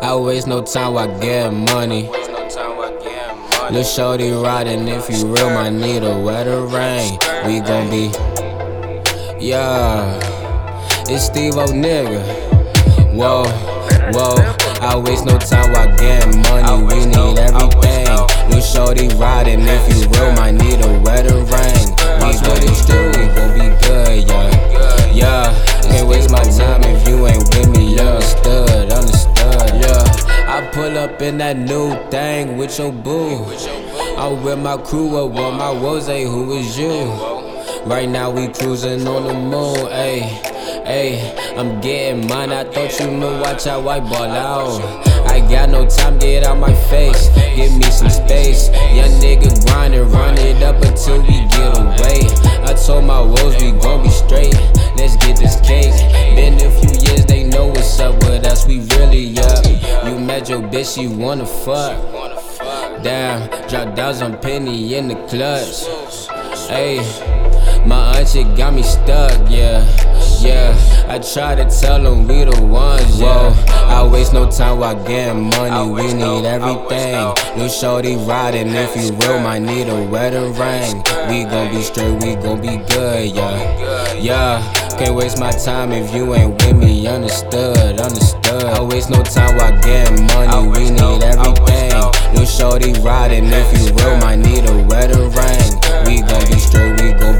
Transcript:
I waste no time while getting money. Lil' shorty riding, if you real, might need a wetter rain. We gon' be, yeah. It's Stevo nigga. Whoa, whoa. I waste no time while getting money. We need everything. Lil' shorty riding, if you in that new thing with your boo. I'm with my crew, up with my woes, hey, who is you? Right now we cruising on the moon, ayy, ayy. I'm getting mine, I thought you knew, watch how I ball out. I got no time, get out my face, give me some space. Young nigga grindin', run it up until we get away. I told my woes we gon' be straight, let's get this cake. Met your bitch, she wanna fuck. Damn, drop downs on penny in the clutch. Ayy, my auntie got me stuck, yeah. I try to tell them we the ones, yeah. I waste no time while getting money, we need everything. New shorty riding, if you real, might need a wetter rain. We gon' be straight, we gon' be good, yeah, yeah. Can't waste my time if you ain't with me, understood, understood. I waste no time while getting money, we need everything. New shorty riding, if you real, might need a wetter rain. We gon' be straight, we gon'